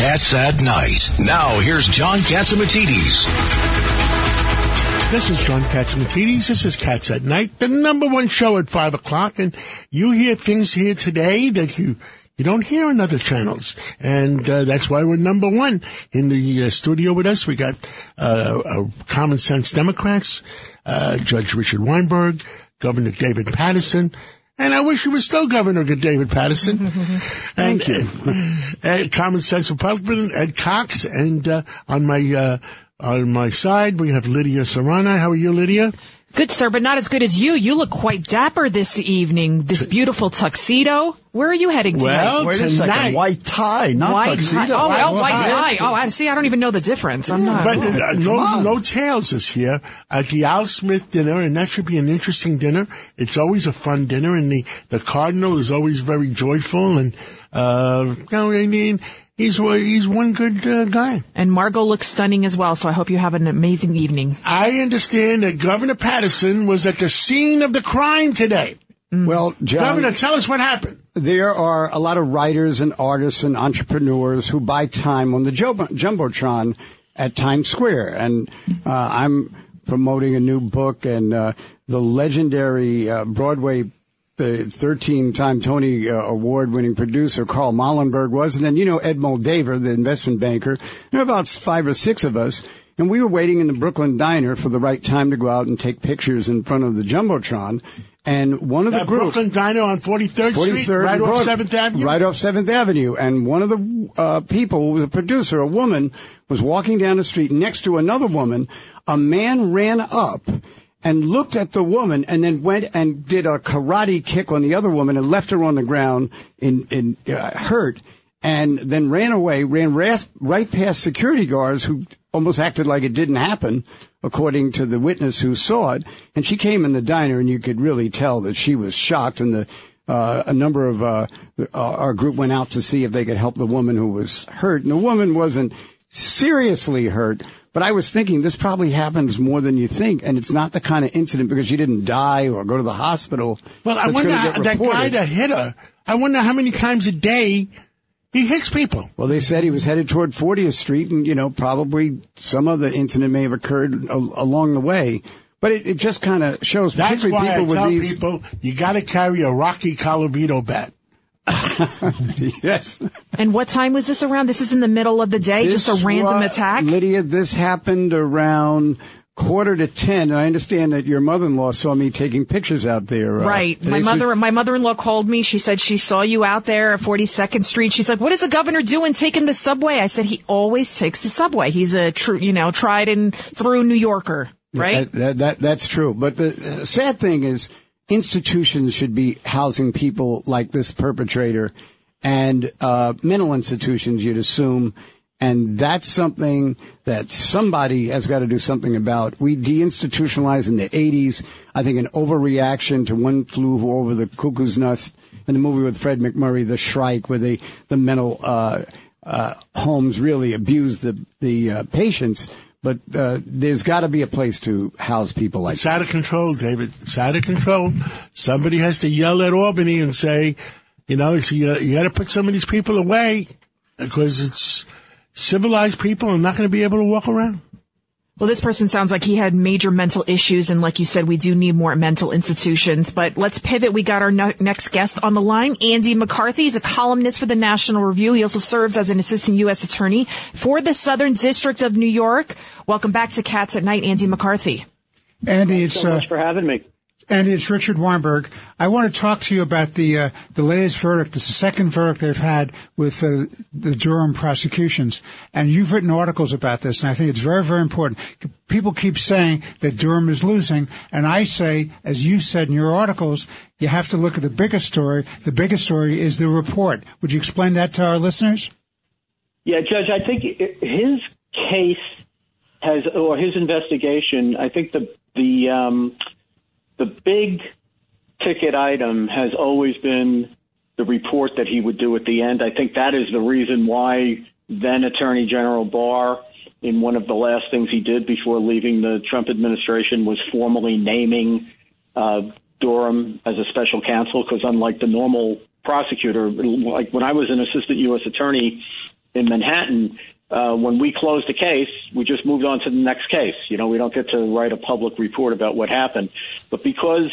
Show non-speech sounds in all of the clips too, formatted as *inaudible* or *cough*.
Cats at Night. Now here's John Catsimatidis. This is John Catsimatidis. This is Cats at Night, the number one show at five o'clock, and you hear things here today that you you don't hear on other channels, and uh, that's why we're number one in the uh, studio with us. We got uh, Common Sense Democrats, uh, Judge Richard Weinberg, Governor David Paterson, and I wish he was still Governor David Paterson. *laughs* Thank and, you. Uh, Common Sense Republican Ed Cox, and uh, on my uh, on my side we have Lydia Serrano. How are you, Lydia? Good, sir, but not as good as you. You look quite dapper this evening. This beautiful tuxedo. Where are you heading tonight? Well, Wait tonight. a second. White tie, not white tuxedo. tie. Oh, well, white tie. tie. Oh, I see. I don't even know the difference. I'm not. But uh, no, no tails this year at the Al Smith dinner, and that should be an interesting dinner. It's always a fun dinner, and the the cardinal is always very joyful, and uh, you know, I mean, he's he's one good uh, guy. and Margot looks stunning as well. So I hope you have an amazing evening. I understand that Governor Paterson was at the scene of the crime today. Well, John, Governor, tell us what happened. there are a lot of writers and artists and entrepreneurs who buy time on the jumbotron at Times Square, and uh, I'm promoting a new book and uh, the legendary uh, Broadway. The 13-time Tony uh, Award-winning producer Carl Mollenberg was, and then you know Ed Moldaver, the investment banker. There were about five or six of us, and we were waiting in the Brooklyn diner for the right time to go out and take pictures in front of the jumbotron. And one of the That groups, Brooklyn Diner on 43rd, Street, 43rd right off 7th Avenue. Right off 7th Avenue. And one of the uh, people, was a producer, a woman, was walking down the street next to another woman. A man ran up and looked at the woman and then went and did a karate kick on the other woman and left her on the ground in, in uh, hurt and then ran away, ran right past security guards who almost acted like it didn't happen, according to the witness who saw it. And she came in the diner, and you could really tell that she was shocked. And the uh, a number of uh, our group went out to see if they could help the woman who was hurt, and the woman wasn't seriously hurt. But I was thinking this probably happens more than you think, and it's not the kind of incident because she didn't die or go to the hospital. Well, I wonder how, that guy that hit her. I wonder how many times a day he hits people. Well, they said he was headed toward 40th Street, and you know probably some other incident may have occurred a- along the way. But it, it just kind of shows, That's why I people tell these. people you got to carry a Rocky Colavito bat. *laughs* yes, And what time was this around? This is in the middle of the day, just a random wa- attack. Lydia, this happened around quarter to ten. And I understand that your mother-in-law saw me taking pictures out there. uh, Right. My mother, my mother-in-law called me. She said she saw you out there at 42nd Street. She's like, what is the governor doing taking the subway? I said, he always takes the subway. He's a true, you know, tried and through New Yorker, right? That, that, that- that's true. But the sad thing is, institutions should be housing people like this perpetrator, and uh, mental institutions, you'd assume. And that's something that somebody has got to do something about. We deinstitutionalized in the 80s. I think an overreaction to one flew over the cuckoo's nest in the movie with Fred McMurray, The Shrike, where they, the mental uh, uh, homes really abused the, the uh, patients. But uh, there's got to be a place to house people like that. It's out of control, David. It's out of control. Somebody has to yell at Albany and say, you know, you, you got to put some of these people away because it's civilized people are not going to be able to walk around. Well, this person sounds like he had major mental issues, and like you said, we do need more mental institutions. But let's pivot. We got our no- next guest on the line, Andy McCarthy. He's a columnist for the National Review. He also served as an assistant U.S. attorney for the Southern District of New York. Welcome back to Cats at Night, Andy McCarthy. Andy, it's so uh, much for having me. Andy, it's Richard Weinberg. I want to talk to you about the uh, the latest verdict. It's the second verdict they've had with uh, the Durham prosecutions, and you've written articles about this, and I think it's very, very important. People keep saying that Durham is losing, and I say, as you said in your articles, you have to look at the biggest story. The biggest story is the report. Would you explain that to our listeners? Yeah, Judge, I think his case has, or his investigation, I think the the um, the big ticket item has always been the report that he would do at the end. I think that is the reason why then Attorney General Barr, in one of the last things he did before leaving the Trump administration, was formally naming uh, Durham as a special counsel because unlike the normal prosecutor, like when I was an assistant U.S. attorney in Manhattan, uh, when we closed the case, we just moved on to the next case. You know, we don't get to write a public report about what happened. But because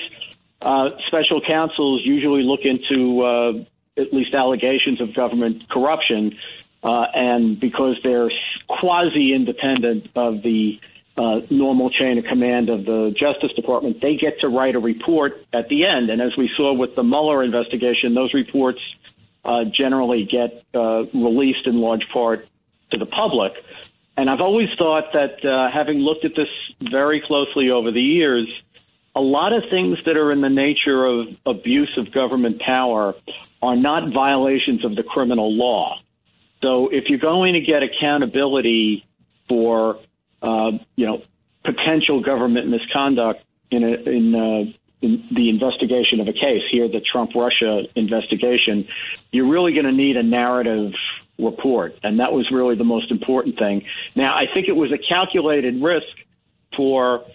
uh, special counsels usually look into uh, at least allegations of government corruption, uh, and because they're quasi independent of the uh, normal chain of command of the Justice Department, they get to write a report at the end. And as we saw with the Mueller investigation, those reports uh, generally get uh, released in large part to the public. And I've always thought that, uh, having looked at this very closely over the years, a lot of things that are in the nature of abuse of government power are not violations of the criminal law. So if you're going to get accountability for, uh, you know, potential government misconduct in a, in, uh, in the investigation of a case here, the Trump Russia investigation, you're really going to need a narrative report. And that was really the most important thing. Now, I think it was a calculated risk for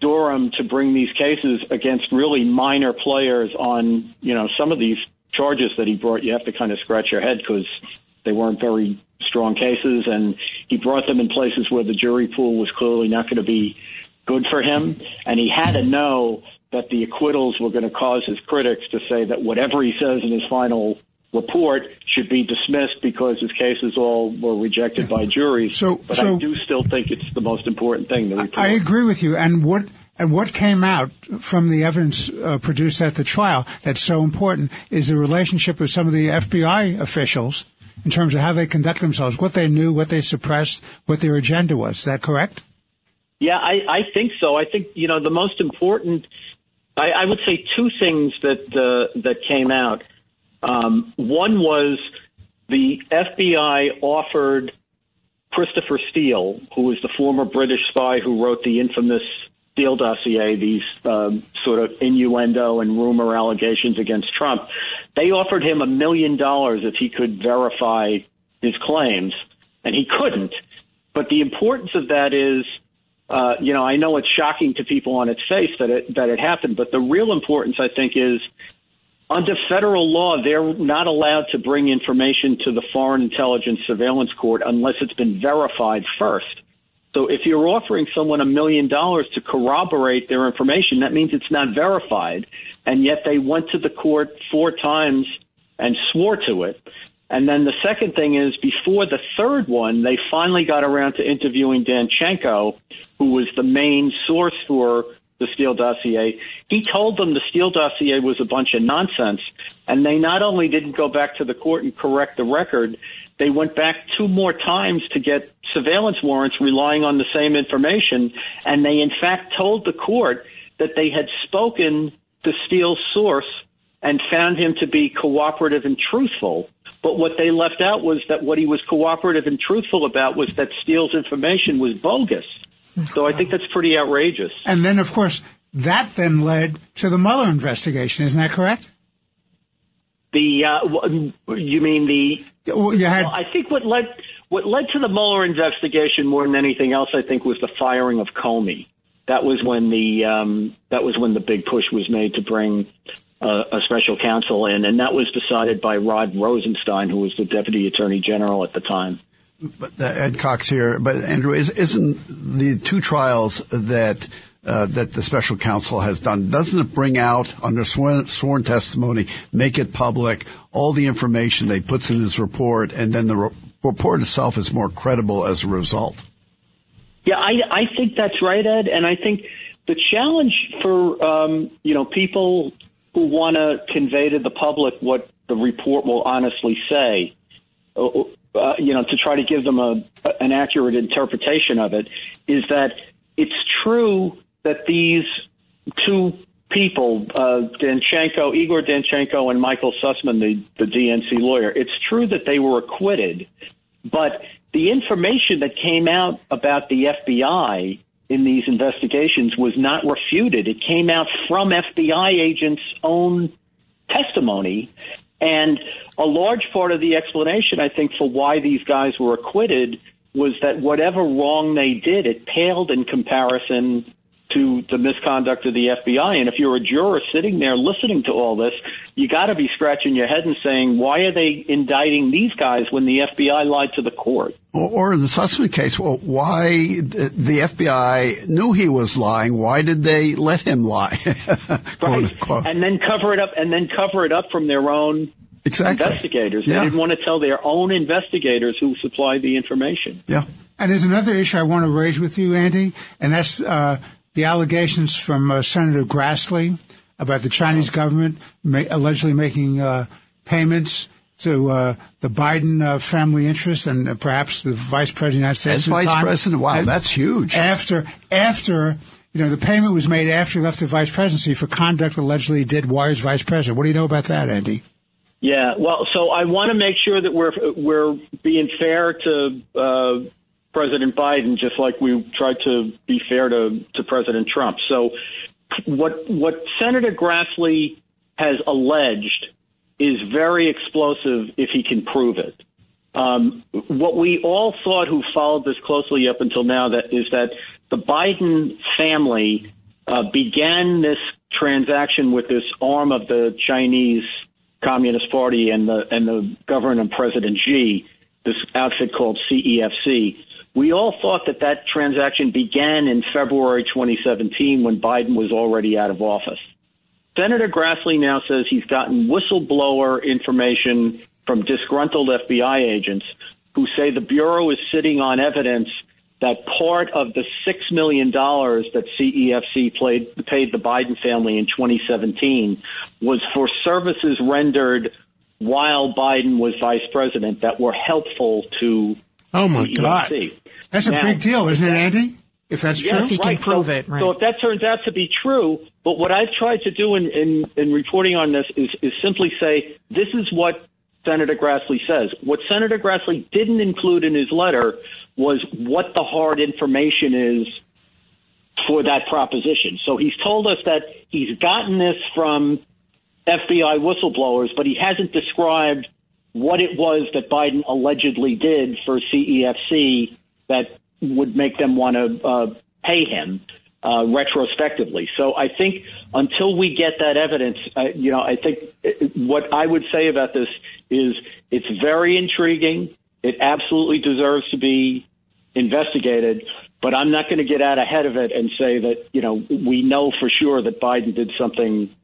Durham to bring these cases against really minor players on, you know, some of these charges that he brought. You have to kind of scratch your head because they weren't very strong cases. And he brought them in places where the jury pool was clearly not going to be good for him. And he had to know that the acquittals were going to cause his critics to say that whatever he says in his final report should be dismissed because his cases all were rejected by juries. So, but so I do still think it's the most important thing. The report. I agree with you. And what and what came out from the evidence uh, produced at the trial that's so important is the relationship with some of the FBI officials in terms of how they conduct themselves, what they knew, what they suppressed, what their agenda was. Is that correct? Yeah, I, I think so. I think you know the most important. I, I would say two things that uh, that came out. Um, one was the FBI offered Christopher Steele, who was the former British spy who wrote the infamous Steele dossier, these um, sort of innuendo and rumor allegations against Trump. They offered him a million dollars if he could verify his claims, and he couldn't. But the importance of that is, uh, you know, I know it's shocking to people on its face that it that it happened, but the real importance, I think, is under federal law, they're not allowed to bring information to the Foreign Intelligence Surveillance Court unless it's been verified first. So if you're offering someone a million dollars to corroborate their information, that means it's not verified. And yet they went to the court four times and swore to it. And then the second thing is before the third one, they finally got around to interviewing Danchenko, who was the main source for the Steele dossier. He told them the Steele dossier was a bunch of nonsense, and they not only didn't go back to the court and correct the record, they went back two more times to get surveillance warrants relying on the same information, and they in fact told the court that they had spoken to Steele's source and found him to be cooperative and truthful. But what they left out was that what he was cooperative and truthful about was that Steele's information was bogus. So I think that's pretty outrageous. And then, of course, that then led to the Mueller investigation. Isn't that correct? The uh, you mean the? You had, well, I think what led what led to the Mueller investigation more than anything else, I think, was the firing of Comey. That was when the um, that was when the big push was made to bring uh, a special counsel in, and that was decided by Rod Rosenstein, who was the deputy attorney general at the time. But, uh, Ed Cox here, but Andrew, is, isn't the two trials that uh, that the special counsel has done doesn't it bring out under sworn, sworn testimony, make it public, all the information they puts in his report, and then the re- report itself is more credible as a result? Yeah, I, I think that's right, Ed, and I think the challenge for um, you know people who want to convey to the public what the report will honestly say uh, you know, to try to give them a, an accurate interpretation of it, is that it's true that these two people, uh, Danchenko, Igor Danchenko, and Michael Sussmann, the, the DNC lawyer, it's true that they were acquitted, but the information that came out about the FBI in these investigations was not refuted. It came out from FBI agents' own testimony. And a large part of the explanation, I think, for why these guys were acquitted was that whatever wrong they did, it paled in comparison to the misconduct of the FBI. And if you're a juror sitting there listening to all this, you got to be scratching your head and saying, why are they indicting these guys when the FBI lied to the court? Or, or in the Sussmann case, well, why the FBI knew he was lying? Why did they let him lie? *laughs* right. And then cover it up, and then cover it up from their own exactly. investigators. They didn't want to tell their own investigators who supplied the information. Yeah. And there's another issue I want to raise with you, Andy, and that's uh, the allegations from uh, Senator Grassley about the Chinese government ma- allegedly making uh, payments to uh, the Biden uh, family interests and uh, perhaps the Vice President of the United States. As Vice time. President, wow, And that's huge. After, after, you know, the payment was made after he left the vice presidency for conduct allegedly he did while he was vice president. What do you know about that, Andy? Yeah, well, so I want to make sure that we're we're being fair to uh, President Biden, just like we tried to be fair to to President Trump. So, what what Senator Grassley has alleged is very explosive if he can prove it. Um, what we all thought who followed this closely up until now that is that the Biden family uh, began this transaction with this arm of the Chinese Communist Party and the and the government of President Xi, this outfit called CEFC. We all thought that that transaction began in February 2017 when Biden was already out of office. Senator Grassley now says he's gotten whistleblower information from disgruntled FBI agents who say the Bureau is sitting on evidence that part of the $6 million that CEFC played, paid the Biden family in 2017 was for services rendered while Biden was vice president that were helpful to Oh my God. That's a Now- big deal, isn't it, Andy? If that's Yeah, true. If he can prove so, it, right. So if that turns out to be true, but what I've tried to do in, in, in reporting on this is, is simply say this is what Senator Grassley says. What Senator Grassley didn't include in his letter was what the hard information is for that proposition. So he's told us that he's gotten this from FBI whistleblowers, but he hasn't described what it was that Biden allegedly did for CEFC that would make them want to uh, pay him uh, retrospectively. So I think until we get that evidence, uh, you know, I think uh, what I would say about this is it's very intriguing. It absolutely deserves to be investigated, but I'm not going to get out ahead of it and say that, you know, we know for sure that Biden did something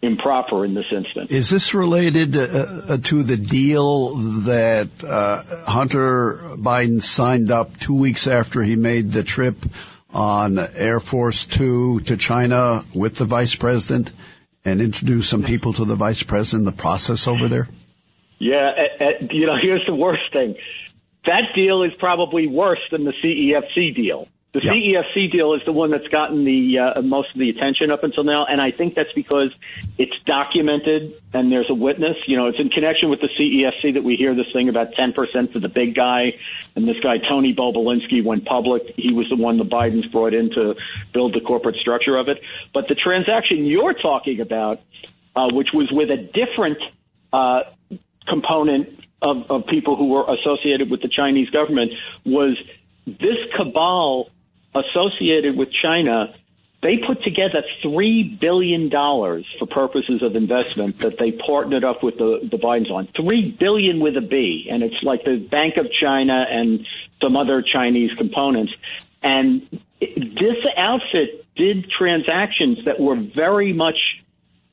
improper in this instance. Is this related uh, uh, to the deal that uh, Hunter Biden signed up two weeks after he made the trip on Air Force Two to China with the vice president and introduced some people to the vice president, the process over there? Yeah, uh, uh, you know, here's the worst thing. That deal is probably worse than the CEFC deal. The Yeah. CEFC deal is the one that's gotten the uh, most of the attention up until now, and I think that's because it's documented and there's a witness. You know, it's in connection with the CEFC that we hear this thing about 10% for the big guy, and this guy Tony Bobulinski went public. He was the one the Bidens brought in to build the corporate structure of it. But the transaction you're talking about, uh, which was with a different uh, component of, of people who were associated with the Chinese government was this cabal associated with China. They put together three billion dollars for purposes of investment that they partnered up with the, the Bidens on. Three billion with a B, and it's like the Bank of China and some other Chinese components. And this outfit did transactions that were very much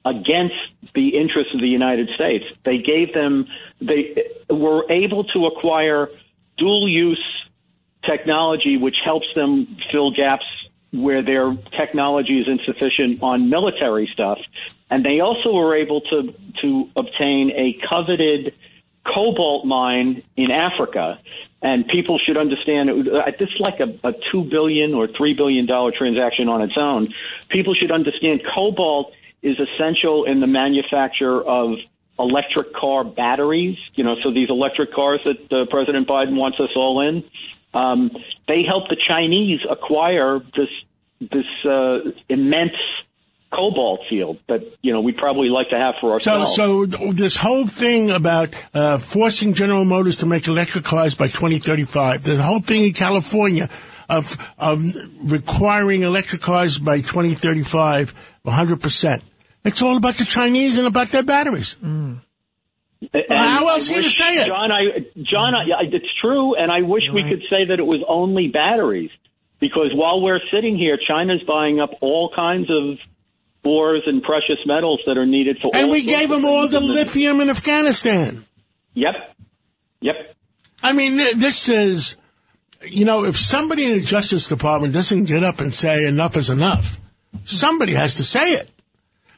against the interests of the United States. They gave them, they were able to acquire dual use technology, which helps them fill gaps where their technology is insufficient on military stuff. And they also were able to, to obtain a coveted cobalt mine in Africa. And people should understand it, this is like a, a two billion or three billion dollar transaction on its own. People should understand cobalt is essential in the manufacture of electric car batteries. You know, so these electric cars that uh, President Biden wants us all in, um, they help the Chinese acquire this this uh, immense cobalt field that you know we'd probably like to have for So, ourselves. so th- this whole thing about uh, forcing General Motors to make electric cars by 2035, the whole thing in California of of requiring electric cars by 2035, 100 percent. It's all about the Chinese and about their batteries. And how else can you wish- say it? John? I, John, I, I- it's true, and I wish we could say that it was only batteries, because while we're sitting here, China's buying up all kinds of ores and precious metals that are needed for. And we gave them all the lithium in Afghanistan. Yep, yep. I mean, this is, you know, if somebody in the Justice Department doesn't get up and say enough is enough, somebody has to say it.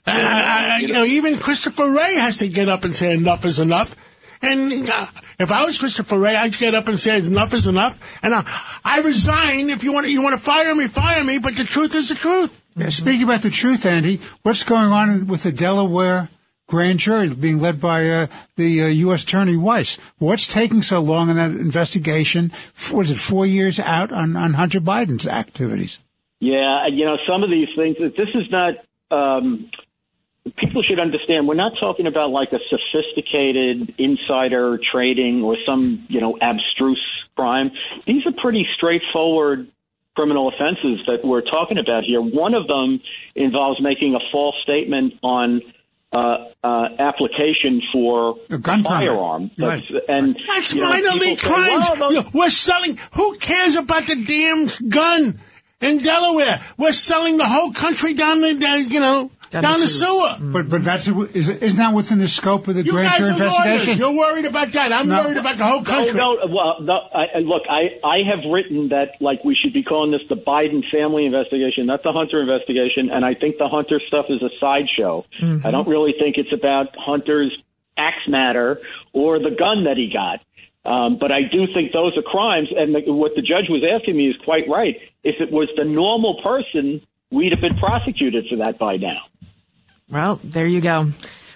And I, I, you know, even Christopher Wray has to get up and say enough is enough. And uh, if I was Christopher Wray, I'd get up and say enough is enough. And I, I resign. If you want, to, you want to fire me, fire me. But the truth is the truth. Yeah, speaking about the truth, Andy, what's going on with the Delaware grand jury being led by uh, the uh, U.S. Attorney Weiss? What's taking so long in that investigation? F- Was it four years out on, on Hunter Biden's activities? Yeah, you know, some of these things. This is not. Um, people should understand. We're not talking about like a sophisticated insider trading or some you know abstruse crime. These are pretty straightforward criminal offenses that we're talking about here. One of them involves making a false statement on. Uh, uh, application for A gun permit. firearm, Right. That's- and That's you know, minor people league say, crimes. "Well, those- we're selling. Who cares about the damn gun in Delaware? We're selling the whole country down the, uh, you know, Down down, the the sewer. But but that's is isn't that within the scope of the You grand guys jury are investigation? lawyers. You're worried about that. I'm No. worried about the whole country. no, well, no, I, I- look, I, I have written that like we should be calling this the Biden family investigation, not the Hunter investigation, and I think the Hunter stuff is a sideshow. I don't really think it's about Hunter's axe matter or the gun that he got. Um, but I do think those are crimes, and the, what the judge was asking me is quite right. If it was the normal person, we'd have been prosecuted for that by now. Well, there you go.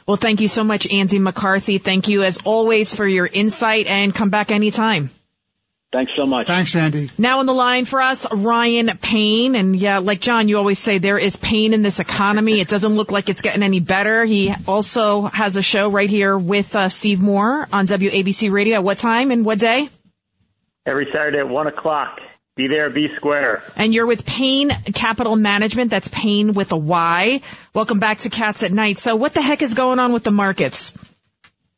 Well, thank you so much, Andy McCarthy. Thank you as always for your insight and come back anytime. Thanks so much. Thanks, Andy. Now on the line for us, Ryan Payne. And yeah, like John, you always say there is pain in this economy. It doesn't look like it's getting any better. He also has a show right here with uh, Steve Moore on WABC Radio. What time and what day? every Saturday at one o'clock. Be there, be square. And you're with Payne Capital Management. That's Payne with a Y. Welcome back to Cats at Night. So what the heck is going on with the markets?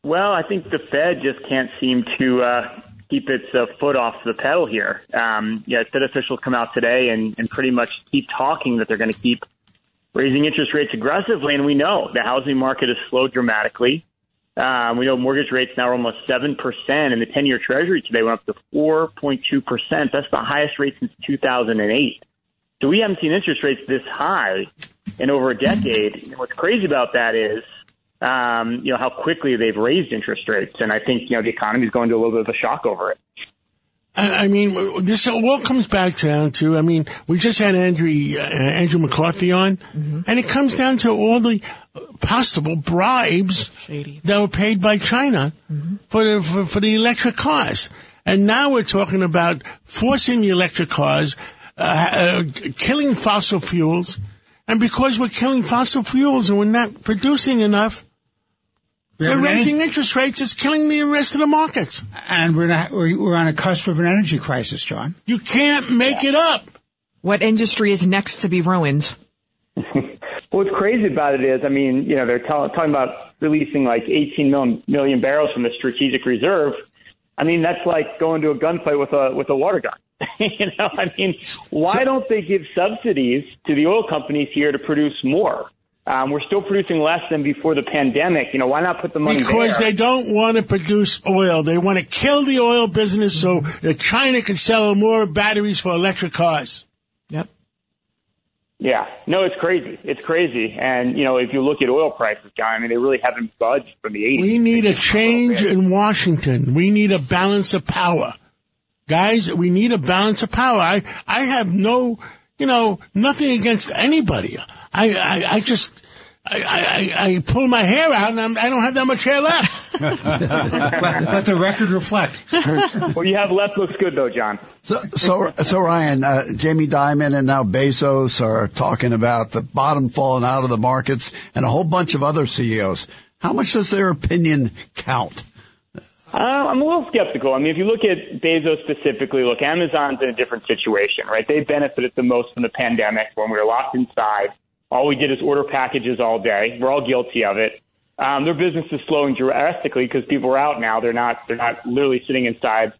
Well, I think the Fed just can't seem to uh, keep its uh, foot off the pedal here. Um, yeah, Fed officials come out today and, and pretty much keep talking that they're going to keep raising interest rates aggressively, and we know the housing market has slowed dramatically. Um, we know mortgage rates now are almost 7%, and the 10 year Treasury today went up to 4.2%. That's the highest rate since 2008. So we haven't seen interest rates this high in over a decade. And what's crazy about that is, um, you know, how quickly they've raised interest rates. And I think, you know, the economy is going to a little bit of a shock over it. I I mean, this all comes back down to, I mean, we just had Andrew, uh, Andrew McCarthy on, and it comes down to all the possible bribes Shady. that were paid by China for, the, for, for the electric cars. And now we're talking about forcing the electric cars, uh, uh, killing fossil fuels. And because we're killing fossil fuels and we're not producing enough, We they're raising ener- interest rates. It's killing the rest of the markets. and we're not, we're we're on a cusp of an energy crisis, John. You can't make it up. What industry is next to be ruined? *laughs* What's crazy about it is, I mean, you know, they're tell- talking about releasing like 18 million, million barrels from the strategic reserve. I mean, that's like going to a gunfight with a with a water gun. *laughs* you know, I mean, why don't they give subsidies to the oil companies here to produce more? Um, we're still producing less than before the pandemic. You know, why not put the money Because there? they don't want to produce oil. They want to kill the oil business so that China can sell more batteries for electric cars. Yep. Yeah, no, it's crazy. It's crazy. And, you know, if you look at oil prices, John, I mean, they really haven't budged from the 80s. We need a change in Washington. We need a balance of power. Guys, we need a balance of power. I, I have no, you know, nothing against anybody. I, I, I just, I, I, I pull my hair out and I'm, I don't have that much hair left. *laughs* let, let the record reflect. *laughs* Well, you have left looks good, though, John. So, so, so Ryan, uh, Jamie Dimon and now Bezos are talking about the bottom falling out of the markets and a whole bunch of other CEOs. How much does their opinion count? Uh, I'm a little skeptical. I mean, if you look at Bezos specifically, look, Amazon's in a different situation, right? They benefited the most from the pandemic when we were locked inside. All we did is order packages all day. We're all guilty of it. Um, their business is slowing drastically because people are out now. They're not. They're not literally sitting inside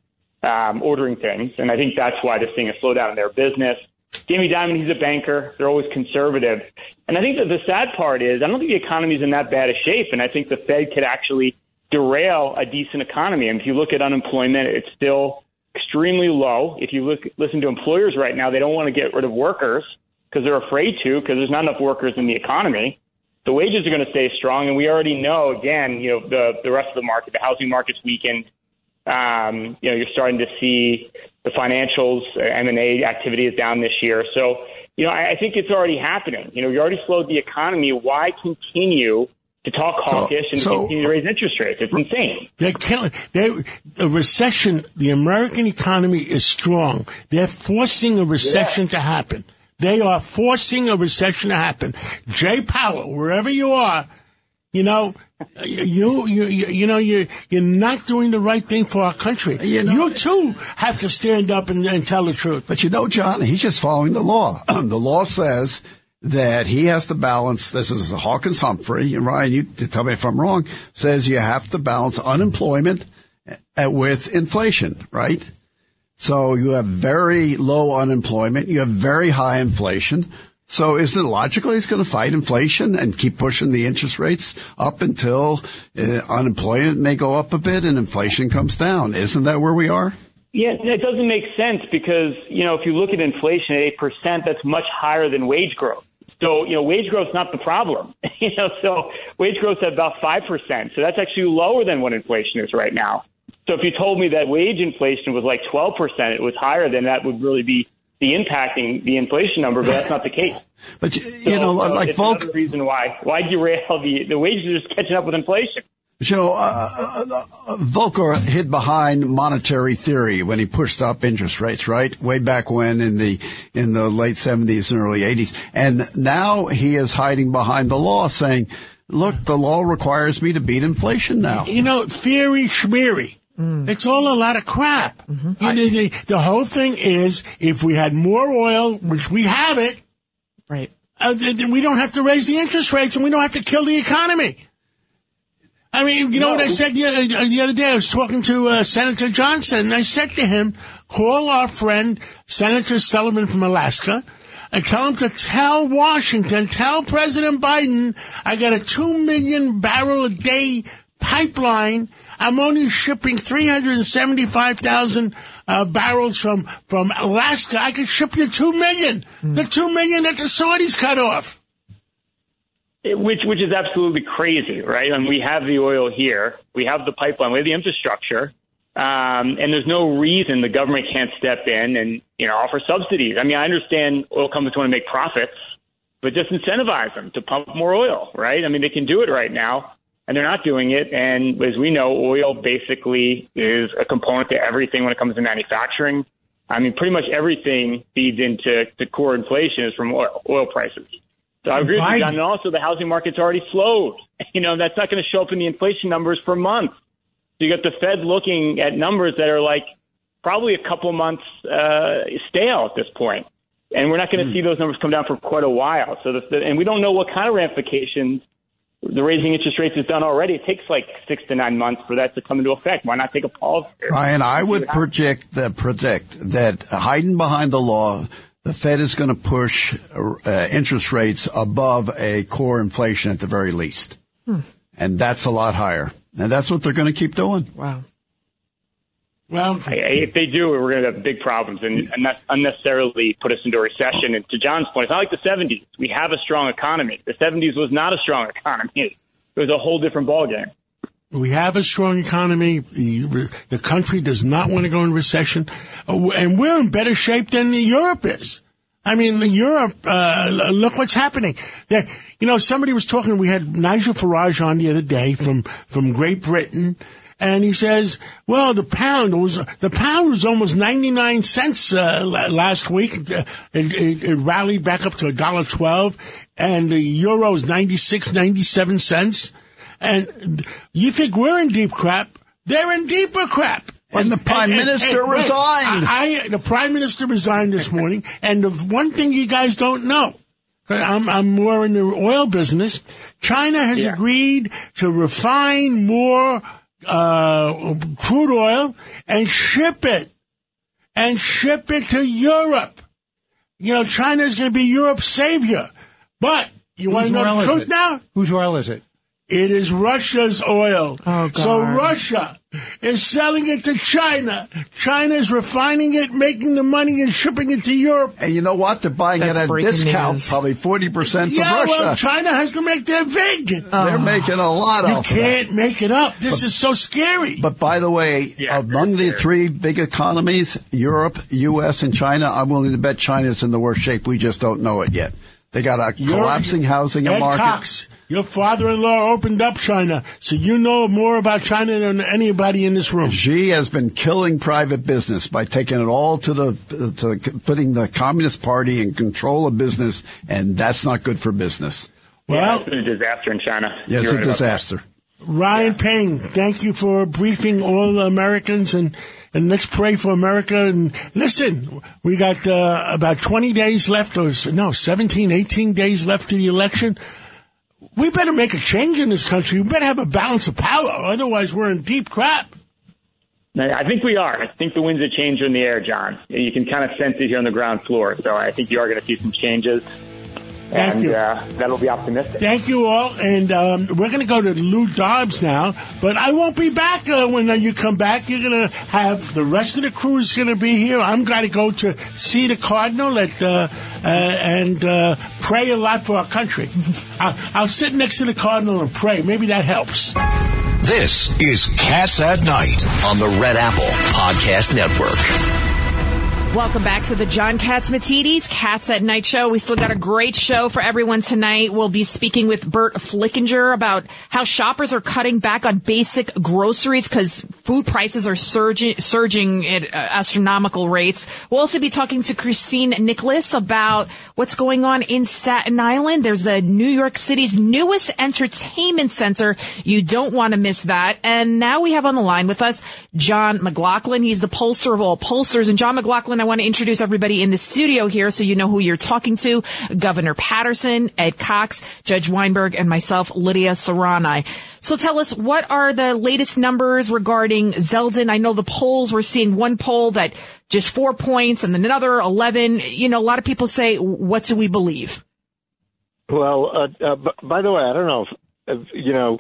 um, ordering things, and I think that's why they're seeing a slowdown in their business. Jamie Dimon, he's a banker. They're always conservative, and I think that the sad part is I don't think the economy's in that bad a shape, and I think the Fed could actually derail a decent economy. And if you look at unemployment, it's still extremely low. If you look listen to employers right now, they don't want to get rid of workers because they're afraid to because there's not enough workers in the economy the wages are going to stay strong, and we already know again, you know, the the rest of the market, the housing market's weakened. Um, you know, you're starting to see the financials, uh, M and A activity is down this year. So, you know, I, I think it's already happening. You know, you already slowed the economy. Why continue? To talk hawkish and so- continue to raise interest rates. It's insane. They're killing. They a recession. The American economy is strong. They're forcing a recession to happen. They are forcing a recession to happen. Jay Powell, wherever you are, you know, you you you, you know you you're not doing the right thing for our country. You know- you too have to stand up and, and tell the truth. But you know, John, he's just following the law. *clears throat* the law says that he has to balance. This is Hawkins Humphrey, and Ryan, you tell me if I'm wrong. Says you have to balance unemployment with inflation, right? So you have very low unemployment, you have very high inflation. So is it logical he's going to fight inflation and keep pushing the interest rates up until uh, unemployment may go up a bit and inflation comes down? Isn't that where we are? Yeah, it doesn't make sense because, you know, if you look at inflation at 8%, that's much higher than wage growth. So, you know, wage growth's not the problem. *laughs* you know, so wage growth's at about 5%. So that's actually lower than what inflation is right now. So if you told me that wage inflation was like 12%, it was higher, then that would really be the impacting the inflation number, but that's not the case. *laughs* But you, you know, So, like Volk, another reason why why derail the the wages are just catching up with inflation. You know, uh, uh, uh, Volcker hid behind monetary theory when he pushed up interest rates, right? Way back when in the in the late seventies and early eighties, and now he is hiding behind the law, saying, "Look, the law requires me to beat inflation now." You know, theory schmeary. It's all a lot of crap. You know, the, the whole thing is, if we had more oil, which we have it, Right. uh, th- then we don't have to raise the interest rates and we don't have to kill the economy. I mean, you know what I said the other, the other day? I was talking to uh, Senator Johnson, and I said to him, call our friend Senator Sullivan from Alaska and tell him to tell Washington, tell President Biden, I got a two million barrel a day pipeline. I'm only shipping 375,000 uh, barrels from, from Alaska. I could ship you two million. The two million that the Saudis cut off. It- which which is absolutely crazy, right? And we have the oil here, we have the pipeline, we have the infrastructure, um, and there's no reason the government can't step in and you know offer subsidies. I mean, I understand oil companies want to make profits, but just incentivize them to pump more oil, right? I mean, they can do it right now, and they're not doing it. And as we know, oil basically is a component to everything when it comes to manufacturing. I mean, pretty much everything feeds into to core inflation is from oil, oil prices. So I agree with you, John. And also, the housing market's already slowed. *laughs* You know, that's not going to show up in the inflation numbers for months. So you got the Fed looking at numbers that are like probably a couple months uh, stale at this point. point, and we're not going to see those numbers come down for quite a while. So, the, and we don't know what kind of ramifications the raising interest rates has done already. It takes like six to nine months for that to come into effect. Why not take a pause? Here? Ryan, I would what project that predict that hiding behind the law, the Fed is going to push uh, interest rates above a core inflation at the very least, and that's a lot higher, and that's what they're going to keep doing. Wow. Well, I- I- If they do, we're going to have big problems and, and unnecessarily put us into a recession. And to John's point, it's not like the 70s. We have a strong economy. The 70s was not a strong economy. It was a whole different ballgame. We have a strong economy. The country does not want to go in recession, Uh, and we're in better shape than Europe is. I mean, Europe. Uh, look what's happening. You know, somebody was talking. We had Nigel Farage on the other day from from Great Britain, and he says, "Well, the pound was the pound was almost ninety nine cents uh, last week. It, it, it rallied back up to a dollar twelve, and the euro is 96, 97 cents." And you think we're in deep crap? They're in deeper crap. And the prime minister wait, resigned. I, I- the prime minister resigned this morning, and the one thing you guys don't know, I'm, I'm more in the oil business. China has Yeah. agreed to refine more uh, crude oil and ship it, and ship it to Europe. You know, China is going to be Europe's savior. But you want to know the truth now? Whose oil is it? It is Russia's oil. Oh, God. So Russia is selling it to China. China is refining it, making the money, and shipping it to Europe. And you know what? They're buying That's it at a discount, news. probably 40% from yeah, Russia. well, China has to make their vig. They're oh. making a lot you off of that. can't make it up. This is so scary. But by the way, Yeah, among the three big economies, Europe, U.S., and China, I'm willing to bet China's in the worst shape. We just don't know it yet. They got a You're- collapsing housing Ed market. Cox, your father-in-law opened up China, so you know more about China than anybody in this room. Xi has been killing private business by taking it all to the to the, putting the Communist Party in control of business, and that's not good for business. Well, It's been a disaster in China. Yeah, it's You're a right about that. disaster. Ryan Payne, thank you for briefing all the Americans and, and let's pray for America. And listen, we got uh, about 20 days left, or no, 17, 18 days left to the election. We better make a change in this country. We better have a balance of power. Otherwise, we're in deep crap. I think we are. I think the winds of change are in the air, John. You can kind of sense it here on the ground floor. So I think you are going to see some changes. Thank and you. Uh, that'll be optimistic. Thank you all. And um, we're going to go to Lou Dobbs now. But I won't be back uh, when uh, you come back. You're going to have the rest of the crew is going to be here. I'm going to go to see the Cardinal at, uh, uh, and uh, pray a lot for our country. *laughs* I'll, I'll sit next to the Cardinal and pray. Maybe that helps. This is Cats at Night on the Red Apple Podcast Network. Welcome back to the John Catsimatidis Cats at Night show. We still got a great show for everyone tonight. We'll be speaking with Burt Flickinger about how shoppers are cutting back on basic groceries because food prices are surging, surging at uh, astronomical rates. We'll also be talking to Christine Nicholas about what's going on in Staten Island. There's a New York City's newest entertainment center. You don't want to miss that. And now we have on the line with us John McLaughlin. He's the pollster of all pollsters. And John McLaughlin, I want to introduce everybody in the studio here so you know who you're talking to. Governor Paterson, Ed Cox, Judge Weinberg, and myself, Lydia Serrano. So tell us, what are the latest numbers regarding Zeldin? I know the polls, we're seeing one poll that just four points and then another 11. You know, a lot of people say, what do we believe? Well, uh, uh, b- by the way, I don't know if, if you know,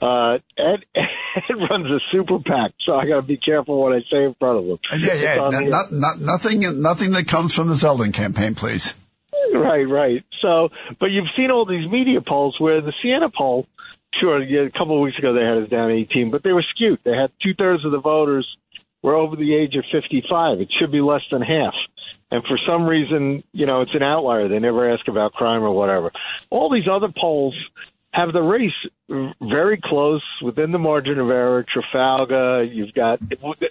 uh, Ed, *laughs* Ed runs a super PAC, so I got to be careful what I say in front of him. Yeah, yeah. not, not, nothing, nothing that comes from the Zeldin campaign, please. Right, right. So, but you've seen all these media polls where the Siena poll, sure, yeah, a couple of weeks ago they had us down 18, but they were skewed. They had two thirds of the voters were over the age of 55. It should be less than half. And for some reason, you know, it's an outlier. They never ask about crime or whatever. All these other polls have the race very close within the margin of error. Trafalgar, you've got,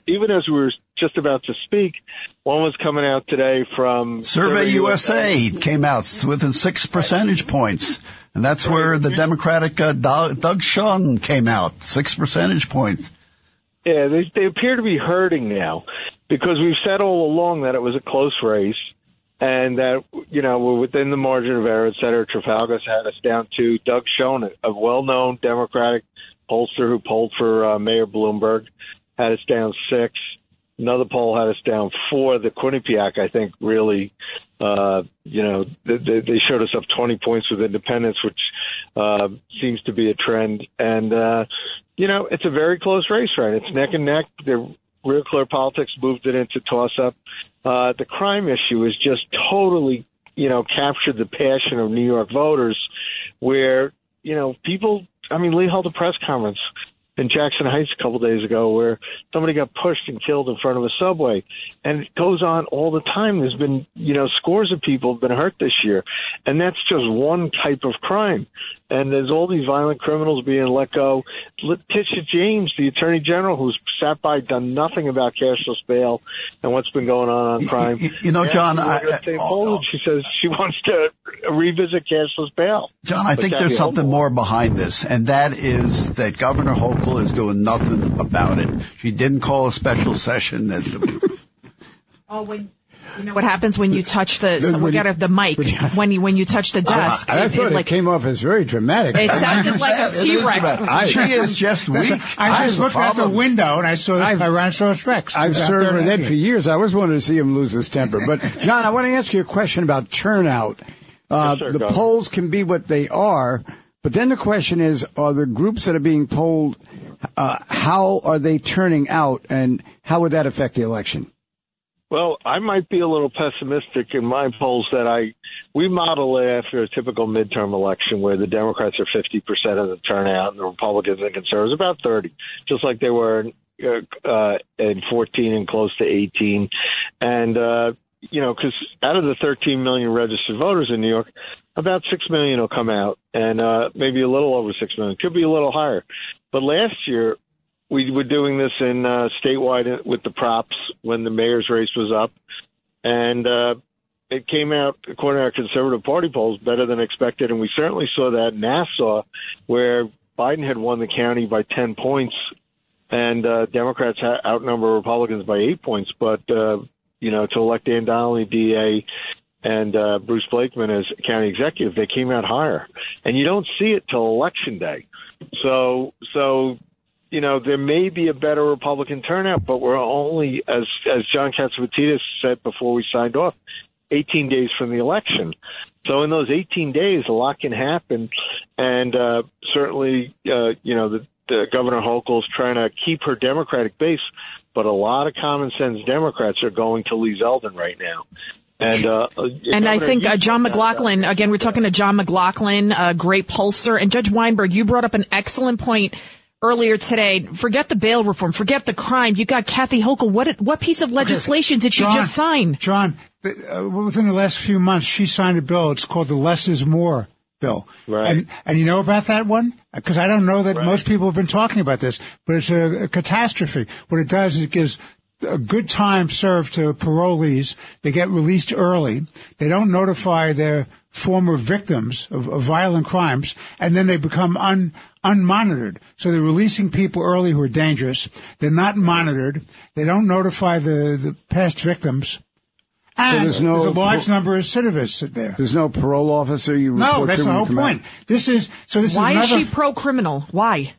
even as we were just about to speak, one was coming out today from Survey USA came out within six percentage points. And that's where the Democratic uh, Doug Doug came out, six percentage points. Yeah, they, they appear to be hurting now because we've said all along that it was a close race and that, you know, we're within the margin of error, et cetera. Trafalgar's had us down to Doug Schoen, a well-known Democratic pollster who polled for uh, Mayor Bloomberg, had us down six. Another poll had us down four. The Quinnipiac, I think, really, uh, you know, they, they they showed us up 20 points with independents, which uh, seems to be a trend. And, uh, you know, it's a very close race, right? It's neck and neck. The Real Clear Politics moved it into toss up. Uh, the crime issue has just totally, you know, captured the passion of New York voters where, you know, people, I mean, Lee held a press conference in Jackson Heights a couple days ago where somebody got pushed and killed in front of a subway. And it goes on all the time. There's been, you know, scores of people have been hurt this year. And that's just one type of crime. And there's all these violent criminals being let go. Letitia James, the Attorney General, who's sat by, done nothing about cashless bail and what's been going on on crime. You, you know, John, I, I, oh, she says she wants to revisit cashless bail. John, I think there's something more behind this, and that is that Governor Hochul is doing nothing about it. She didn't call a special session. That's oh, when you know what happens when you touch the so we got the mic when you when you touch the desk. I, I thought it, like, came off as very dramatic. It sounded *laughs* like a T Rex. She is just *laughs* weak. I just looked out the window and I saw this Tyrannosaurus Rex. I've served with Ed for years. I always wanted to see him lose his temper. But *laughs* John, I want to ask you a question about turnout. Uh, Yes, sir, the polls can be what they are, but then the question is: Are the groups that are being polled? Uh, how are they turning out, and how would that affect the election? Well, I might be a little pessimistic in my polls that I we model it after a typical midterm election where the Democrats are 50% of the turnout and the Republicans and conservatives about 30, just like they were in, uh, uh, in 14 and close to 18. And, uh, you know, because out of the 13 million registered voters in New York, about 6 million will come out and uh, maybe a little over 6 million, could be a little higher. But last year, we were doing this in uh, statewide with the props when the mayor's race was up, and uh, it came out according to our conservative party polls better than expected, and we certainly saw that in Nassau, where Biden had won the county by ten points, and uh, Democrats outnumber Republicans by eight points, but uh, you know to elect Anne Donnelly DA and uh, Bruce Blakeman as county executive, they came out higher, and you don't see it till election day. So, so you know, there may be a better Republican turnout, but we're only, as as John Catsimatidis said before we signed off, 18 days from the election. So in those 18 days, a lot can happen, and uh, certainly, uh, you know, the, the Governor Hochul's trying to keep her Democratic base, but a lot of common sense Democrats are going to Lee Zeldin right now. And uh, And I think uh, John McLaughlin, again, we're talking to John McLaughlin, a great pollster. And Judge Weinberg, you brought up an excellent point earlier today. Forget the bail reform. Forget the crime. You got Kathy Hochul. What, what piece of legislation did she John, just sign? John, uh, within the last few months, she signed a bill. It's called the Less is More bill. Right. And, and you know about that one? Because I don't know that most people have been talking about this, but it's a, a catastrophe. What it does is it gives a good time served to parolees. They get released early. They don't notify their former victims of, of violent crimes, and then they become un, unmonitored. So they're releasing people early who are dangerous. They're not monitored. They don't notify the, the past victims. And there's no- a large number of recidivists there. There's no parole officer. You No, report that's to the when you whole come out? point. This is so. This Why is is she pro criminal? Why?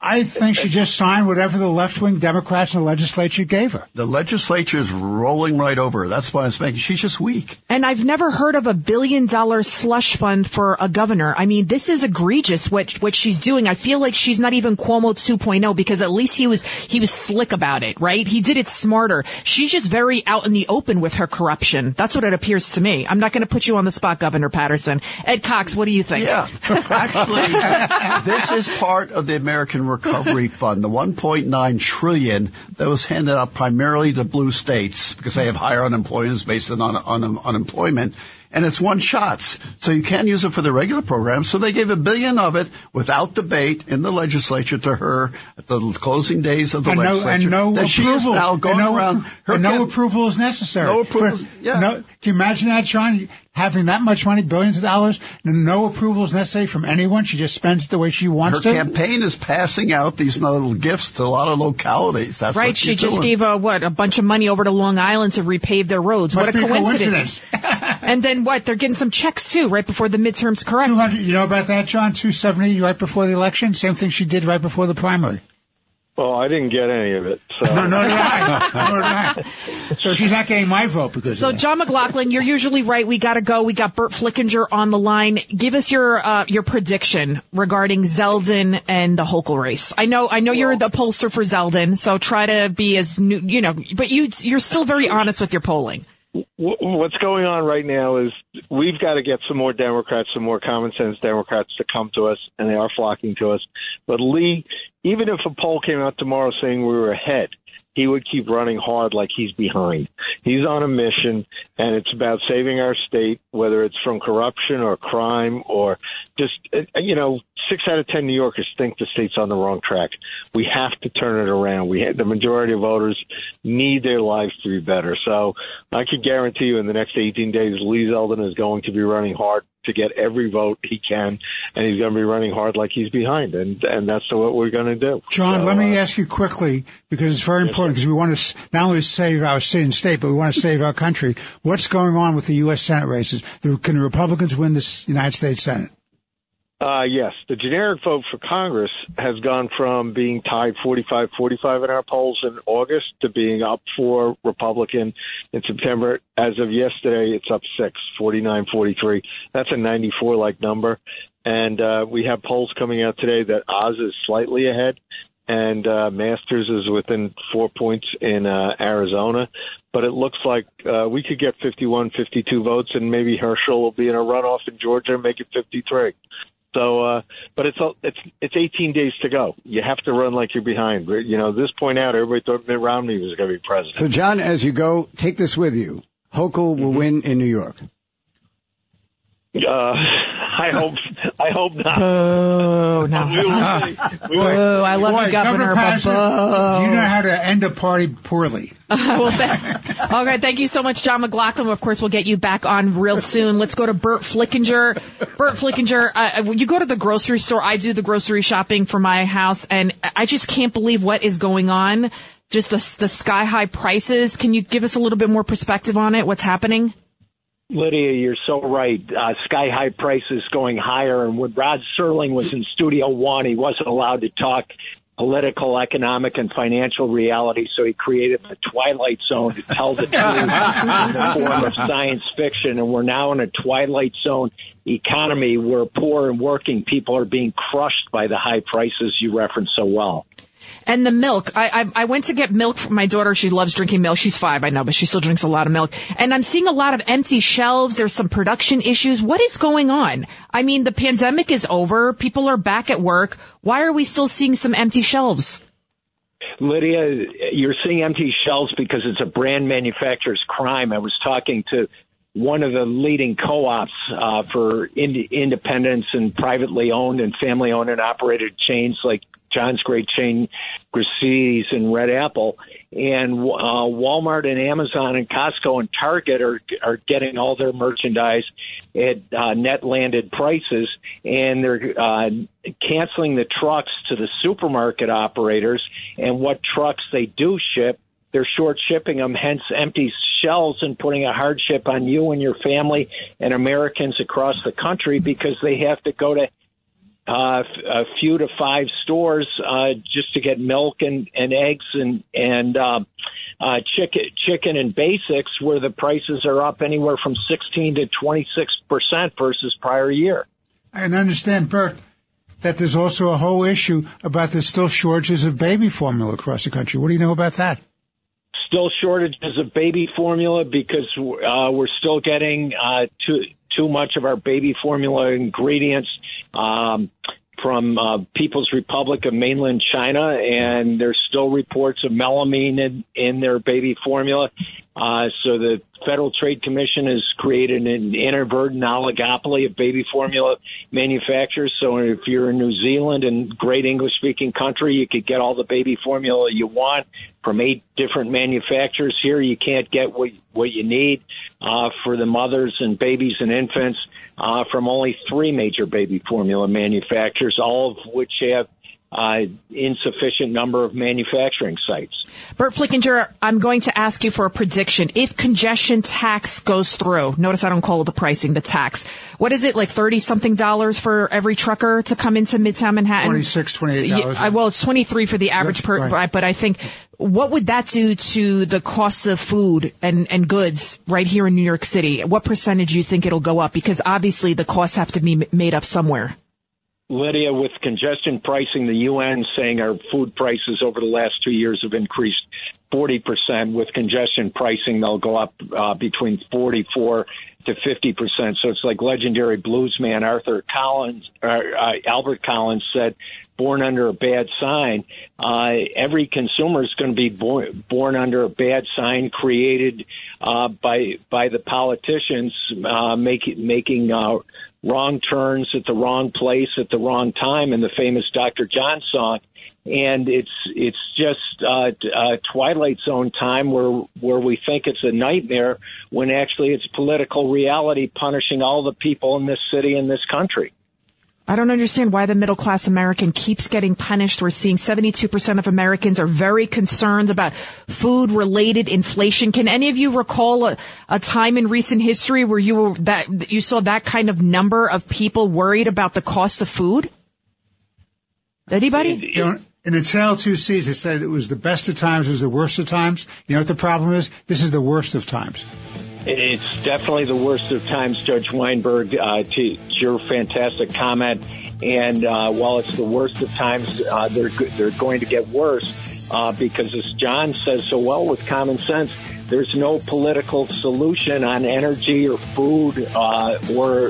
I think she just signed whatever the left wing Democrats in the legislature gave her. The legislature is rolling right over her. That's why I'm making. She's just weak. And I've never heard of a billion dollar slush fund for a governor. I mean, this is egregious what what she's doing. I feel like she's not even Cuomo 2.0 because at least he was he was slick about it, right? He did it smarter. She's just very out in the open with her corruption. That's what it appears to me. I'm not going to put you on the spot, Governor Paterson. Ed Cox, what do you think? Yeah, *laughs* actually, this is part of the American Recovery *laughs* Fund, the 1.9 trillion that was handed out primarily to blue states because they have higher unemployment based on un- un- unemployment. And it's one shots, so you can't use it for the regular program. So they gave a billion of it without debate in the legislature to her at the closing days of the and no, legislature. and no that approval. She is now going and no, around. Her no approval is necessary. No approval, yeah. no- can you imagine that, John? Having that much money, billions of dollars, no approvals necessary from anyone. She just spends it the way she wants her to. campaign is passing out these little gifts to a lot of localities. That's Right, what she just doing. gave a what a bunch of money over to Long Island to repave their roads. Must what a be a coincidence! *laughs* and then what? They're getting some checks too, right before the midterms. Correct? 200, you know about that, John? 270 right before the election? Same thing she did right before the primary. Well, I didn't get any of it. So. No, no, did I. No, did *laughs* I. So she's not getting my vote because So, of that. John McLaughlin, you're usually right. We got to go. We got Burt Flickinger on the line. Give us your uh, your prediction regarding Zeldin and the Hochul race. I know, I know you're the pollster for Zeldin, so try to be as new, you know, but you you're still very honest with your polling. Wh- what's going on right now is we've got to get some more Democrats, some more common sense Democrats to come to us, and they are flocking to us. But Lee, even if a poll came out tomorrow saying we were ahead, he would keep running hard like he's behind. He's on a mission, and it's about saving our state, whether it's from corruption or crime or just, uh, you know, six out of ten New Yorkers think the state's on the wrong track. We have to turn it around. We the majority of voters need their lives to be better. So I can guarantee you, in the next 18 days, Lee Zeldin is going to be running hard to get every vote he can, and he's going to be running hard like he's behind, and and that's what we're going to do. John, So, let me uh, ask you quickly because it's very important because we want to not only save our city and state, but we want to save our country. What's going on with the U.S. Senate races? Can the Republicans win this United States Senate? Uh, yes, the generic vote for Congress has gone from being tied 45-45 in our polls in August to being up for Republican in September. As of yesterday, it's up six, 49-43. That's a 94-like number. And uh, we have polls coming out today that Oz is slightly ahead, and uh, Masters is within four points in uh, Arizona. But it looks like uh, we could get 51, 52 votes, and maybe Herschel will be in a runoff in Georgia and make it 53. So, uh, but it's it's it's 18 days to go. You have to run like you're behind. You know, this point out, everybody thought Mitt Romney was going to be president. So, John, as you go, take this with you. Hochul will win in New York. Uh, I hope I hope not. Oh, *laughs* no. We will see. We will- Boo, I love Boy, you, Governor, but Patrick, boo. you know how to end a party poorly. *laughs* well, th- *laughs* all right. Thank you so much, John McLaughlin. Of course, we'll get you back on real soon. Let's go to Burt Flickinger. Burt Flickinger, uh, when you go to the grocery store, I do the grocery shopping for my house, and I just can't believe what is going on. Just the, the sky high prices. Can you give us a little bit more perspective on it? What's happening? Lydia, you're so right. Uh, sky high prices going higher. And when Rod Serling was in Studio One, he wasn't allowed to talk political, economic, and financial reality. So he created the Twilight Zone to tell the *laughs* truth in the form of science fiction. And we're now in a Twilight Zone economy where poor and working people are being crushed by the high prices you referenced so well. And the milk. I, I I went to get milk for my daughter. She loves drinking milk. She's five, I know, but she still drinks a lot of milk. And I'm seeing a lot of empty shelves. There's some production issues. What is going on? I mean, the pandemic is over. People are back at work. Why are we still seeing some empty shelves? Lydia, you're seeing empty shelves because it's a brand manufacturer's crime. I was talking to one of the leading co-ops uh, for ind- independents and privately owned and family owned and operated chains like John's Great Chain, Gristedes, and Red Apple. And uh, Walmart and Amazon and Costco and Target are are getting all their merchandise at uh, net landed prices, and they're uh, canceling the trucks to the supermarket operators. And what trucks they do ship, they're short shipping them, hence empty shelves and putting a hardship on you and your family and Americans across the country because they have to go to uh, a few to five stores uh, just to get milk and, and eggs and and um, uh, chicken chicken and basics, where the prices are up anywhere from sixteen to twenty six percent versus prior year. And understand, Burt, that there's also a whole issue about there's still shortages of baby formula across the country. What do you know about that? Still shortages of baby formula because uh, we're still getting uh, too too much of our baby formula ingredients um, from uh, People's Republic of Mainland China, and there's still reports of melamine in, in their baby formula. Uh, so the Federal Trade Commission has created an inadvertent oligopoly of baby formula manufacturers. So if you're in New Zealand and great English speaking country, you could get all the baby formula you want from eight different manufacturers. Here, you can't get what what you need uh, for the mothers and babies and infants uh, from only three major baby formula manufacturers, all of which have uh, insufficient number of manufacturing sites. Burt Flickinger, I'm going to ask you for a prediction. If congestion tax goes through, notice I don't call it the pricing, the tax. What is it, like 30 something dollars for every trucker to come into Midtown Manhattan? 26 $28. Yeah, well, it's 23 for the average Yeah, per, right. right, but I think what would that do to the cost of food and, and goods right here in New York City? What percentage do you think it'll go up? Because obviously the costs have to be made up somewhere. Lydia, with congestion pricing, the UN saying our food prices over the last two years have increased 40%. With congestion pricing, they'll go up uh, between 44 to 50%. So it's like legendary bluesman Arthur Collins, uh, uh, Albert Collins said, born under a bad sign. Uh, every consumer is going to be born, born under a bad sign created uh, by by the politicians uh, making making uh, wrong turns at the wrong place at the wrong time in the famous Dr. John song. And it's it's just uh, uh, twilight zone time where where we think it's a nightmare when actually it's political reality punishing all the people in this city and this country. I don't understand why the middle class American keeps getting punished. We're seeing 72% of Americans are very concerned about food related inflation. Can any of you recall a, a, time in recent history where you were that you saw that kind of number of people worried about the cost of food? Anybody? You know, in the Tale Two Seas, it said it was the best of times, it was the worst of times. You know what the problem is? This is the worst of times. It's definitely the worst of times, Judge Weinberg, uh, to, to, your fantastic comment. And uh, while it's the worst of times, uh, they're, they're going to get worse uh, because, as John says so well with common sense, there's no political solution on energy or food uh, or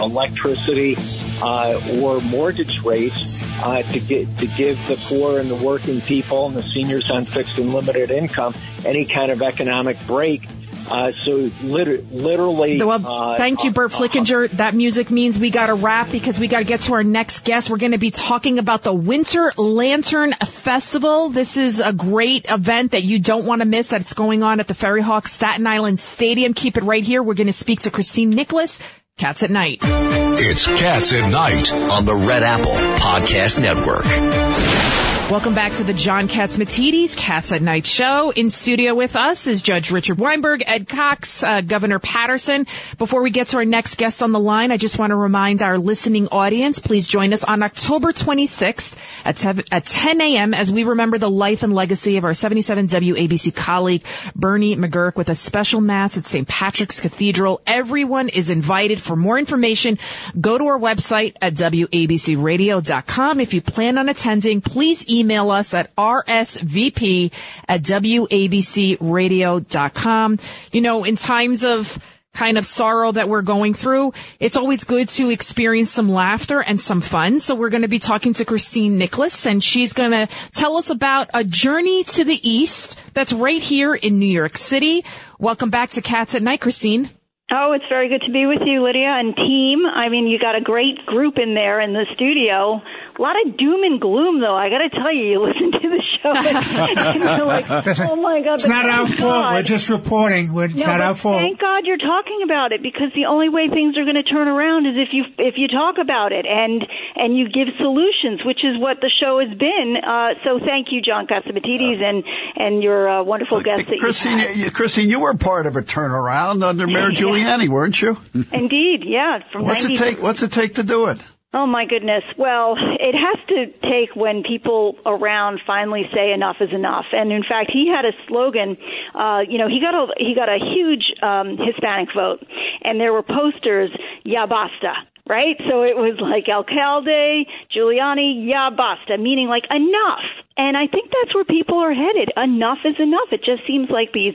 electricity uh, or mortgage rates uh, to get to give the poor and the working people and the seniors on fixed and limited income any kind of economic break uh, so liter- literally. Well, uh, thank you, Burt uh, Flickinger. that music means we got to wrap because we got to get to our next guest. We're going to be talking about the Winter Lantern Festival. This is a great event that you don't want to miss. That's going on at the Ferry Hawk Staten Island Stadium. Keep it right here. We're going to speak to Christine Nicholas. Cats at Night. It's Cats at Night on the Red Apple Podcast Network. Welcome back to the John Catsimatidis Cats at Night show. In studio with us is Judge Richard Weinberg, Ed Cox, uh, Governor Paterson. Before we get to our next guest on the line, I just want to remind our listening audience, please join us on October 26th at, at 10 a.m. as we remember the life and legacy of our 77 WABC colleague, Bernie McGuirk, with a special mass at St. Patrick's Cathedral. Everyone is invited. For more information, go to our website at WABCradio.com. If you plan on attending, please email email us at rsvp at wabcradio.com. You know, in times of kind of sorrow that we're going through, it's always good to experience some laughter and some fun. So we're going to be talking to Christine Nicholas and she's going to tell us about a journey to the East that's right here in New York City. Welcome back to Cats at Night, Christine. Oh, it's very good to be with you, Lydia, and team. I mean, you got a great group in there in the studio. A lot of doom and gloom, though. I got to tell you, you listen to the show and, *laughs* you're like, "Oh my God!" It's not our God. fault. We're just reporting. We're, it's no, not our fault. Thank God you're talking about it because the only way things are going to turn around is if you if you talk about it and and you give solutions, which is what the show has been. Uh, so thank you, John Catsimatidis, and and your uh, wonderful guests. That Christine, you, Christine, you were part of a turnaround under Mayor *laughs* Giuliani, weren't you? *laughs* Indeed, yeah. From what's 90- it take? What's it take to do it? Oh my goodness. Well, it has to take when people around finally say enough is enough. And in fact, he had a slogan. Uh, you know, he got a he got a huge um, Hispanic vote, and there were posters, "Ya basta." Right, so it was like alcalde, Giuliani, ya basta, meaning like enough. And I think that's where people are headed. Enough is enough. It just seems like these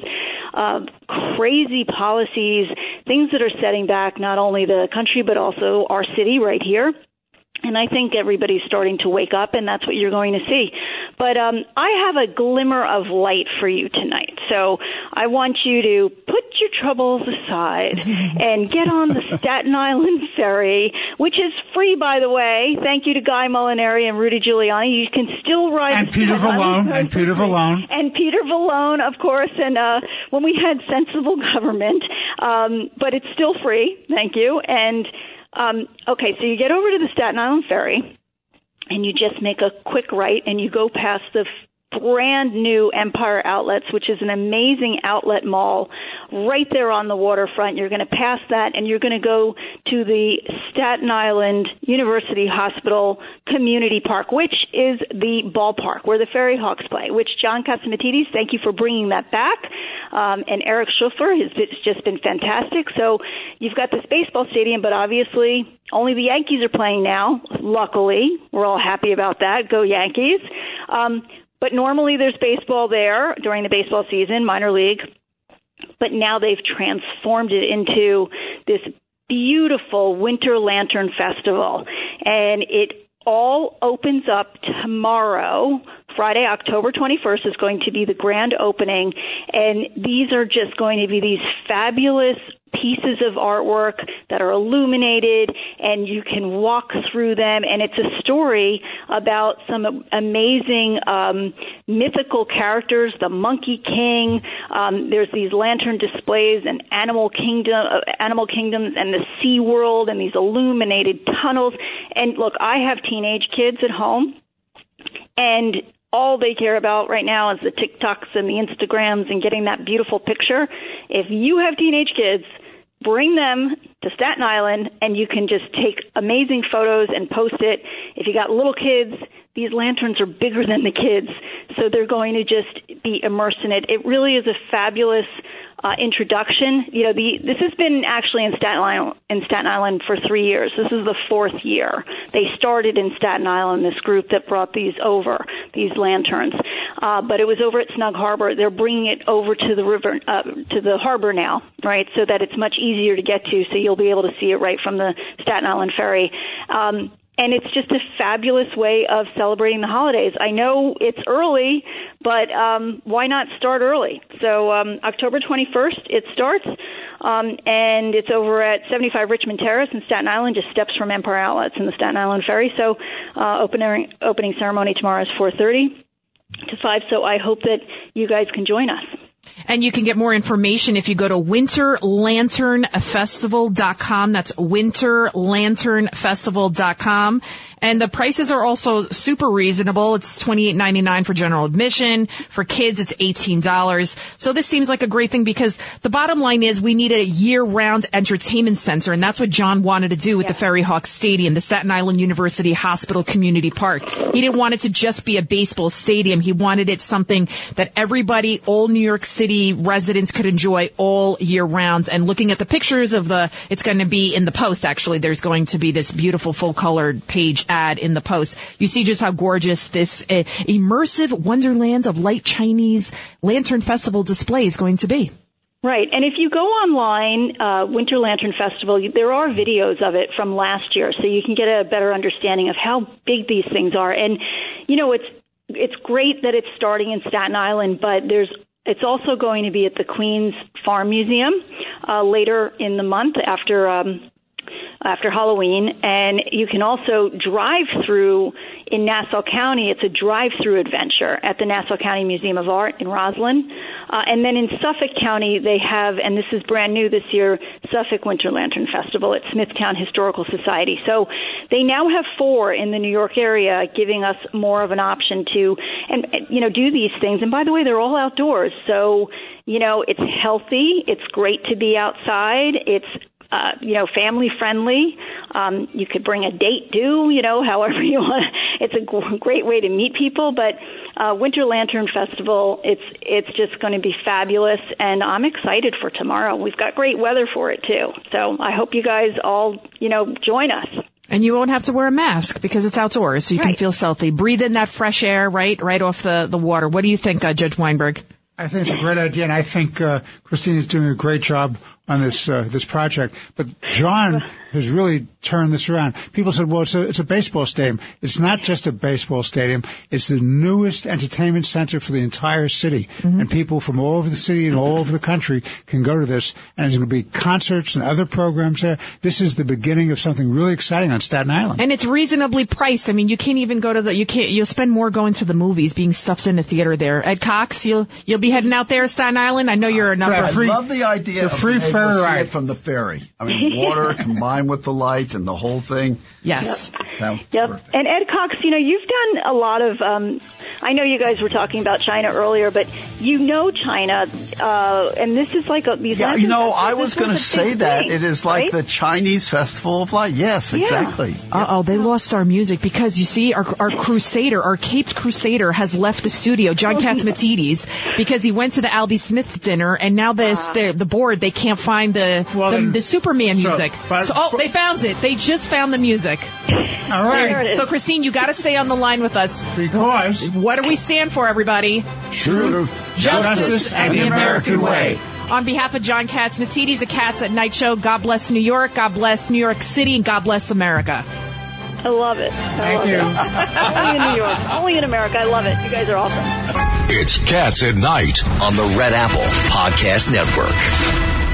uh, crazy policies, things that are setting back not only the country but also our city right here. And I think everybody's starting to wake up, and that's what you're going to see. But um, I have a glimmer of light for you tonight. So I want you to put your troubles aside *laughs* and get on the Staten Island ferry, which is free, by the way. Thank you to Guy Molinari and Rudy Giuliani. You can still ride and Peter Vallone and Peter Vallone and Peter Vallone, of course. And uh, when we had sensible *laughs* government, um, but it's still free. Thank you and um, okay, so you get over to the Staten Island Ferry, and you just make a quick right, and you go past the brand new Empire Outlets, which is an amazing outlet mall right there on the waterfront. You're going to pass that and you're going to go to the Staten Island University Hospital Community Park, which is the ballpark where the Ferry Hawks play, which John Catsimatidis, thank you for bringing that back. Um, and Eric Schuffer has just been fantastic. So you've got this baseball stadium, but obviously only the Yankees are playing now. Luckily, we're all happy about that. Go Yankees. Um, but normally there's baseball there during the baseball season, minor league. But now they've transformed it into this beautiful Winter Lantern Festival. And it all opens up tomorrow Friday, October 21st is going to be the grand opening, and these are just going to be these fabulous pieces of artwork that are illuminated and you can walk through them. And it's a story about some amazing um, mythical characters the monkey king. Um, there's these lantern displays and animal kingdom uh, animal kingdoms and the sea world and these illuminated tunnels. And look i have teenage kids at home and all they care about right now is the TikToks and the Instagrams and getting that beautiful picture. If you have teenage kids, bring them to Staten Island and you can just take amazing photos and post it. If you got little kids, these lanterns are bigger than the kids, so they're going to just be immersed in it. It really is a fabulous uh, introduction. You know, the this has been actually in Staten Island in Staten Island for three years. This is the fourth year. They started in Staten Island. This group that brought these over these lanterns, uh, but it was over at Snug Harbor. They're bringing it over to the river uh, to the harbor now, right? So that it's much easier to get to. So you'll be able to see it right from the Staten Island ferry. Um, and it's just a fabulous way of celebrating the holidays. I know it's early, but um, why not start early? So um, October 21st it starts, um, and it's over at 75 Richmond Terrace in Staten Island, just steps from Empire Outlets in the Staten Island Ferry. So uh, opening opening ceremony tomorrow is 4:30 to 5. So I hope that you guys can join us. And you can get more information if you go to winterlanternfestival.com. That's winterlanternfestival.com. And the prices are also super reasonable. It's $28.99 for general admission. For kids, it's $18. So this seems like a great thing because the bottom line is we need a year-round entertainment center. And that's what John wanted to do with yeah. the Ferry Hawk Stadium, the Staten Island University Hospital Community Park. He didn't want it to just be a baseball stadium. He wanted it something that everybody, all New York City residents could enjoy all year round. And looking at the pictures of the, it's going to be in the post actually. There's going to be this beautiful full colored page in the post. You see just how gorgeous this uh, immersive wonderland of light Chinese lantern festival display is going to be. Right. And if you go online, uh, Winter Lantern Festival, there are videos of it from last year, so you can get a better understanding of how big these things are. And, you know, it's, it's great that it's starting in Staten Island, but there's it's also going to be at the Queens Farm Museum uh, later in the month after um, after Halloween, and you can also drive through in Nassau County. It's a drive-through adventure at the Nassau County Museum of Art in Roslyn, uh, and then in Suffolk County they have, and this is brand new this year, Suffolk Winter Lantern Festival at Smithtown Historical Society. So they now have four in the New York area, giving us more of an option to, and you know, do these things. And by the way, they're all outdoors, so you know, it's healthy. It's great to be outside. It's uh, you know, family friendly. Um, you could bring a date too, you know, *laughs* however you want. It's a g- great way to meet people. But uh, Winter Lantern Festival, it's it's just going to be fabulous, and I'm excited for tomorrow. We've got great weather for it too, so I hope you guys all, you know, join us. And you won't have to wear a mask because it's outdoors, so you right. can feel healthy. Breathe in that fresh air, right, right off the the water. What do you think, uh, Judge Weinberg? I think it's a great idea, and I think uh, Christine is doing a great job on this uh, this project. But John has really turned this around. People said, "Well, it's a it's a baseball stadium." It's not just a baseball stadium. It's the newest entertainment center for the entire city, mm-hmm. and people from all over the city and all over the country can go to this. And there's going to be concerts and other programs there. This is the beginning of something really exciting on Staten Island. And it's reasonably priced. I mean, you can't even go to the you can't you'll spend more going to the movies, being stuffed in the theater there. Ed Cox, you'll you'll be heading out there, Staten Island. I know you're a number. I love the idea. The free ferry ride from the ferry. I mean, water *laughs* combined with the lights and the whole thing. Yes. Yep. Sounds yep. Perfect. And Ed Cox, you know, you've done a lot of. Um, I know you guys were talking about China earlier, but you know China, uh, and this is like a, these. Yeah, you know, I was going to say that thing, it is like right? the Chinese Festival of Light. Yes, yeah. exactly. Uh oh, they lost our music because you see, our, our Crusader, our Caped Crusader, has left the studio. John *laughs* oh, Catsimatidis, because he went to the Albie Smith dinner, and now this uh, the the board they can't find the well, the, then, the, Superman music. So, but, so, oh, they found it. They just found the music. All right. So, Christine, you got to stay on the line with us. Because. What do we stand for, everybody? Truth, justice, justice and the American way. On behalf of John Catsimatidis, the Cats at Night Show, God bless New York, God bless New York City, and God bless America. I love it. I Thank love you. It. *laughs* Only in New York. Only in America. I love it. You guys are awesome. It's Cats at Night on the Red Apple Podcast Network.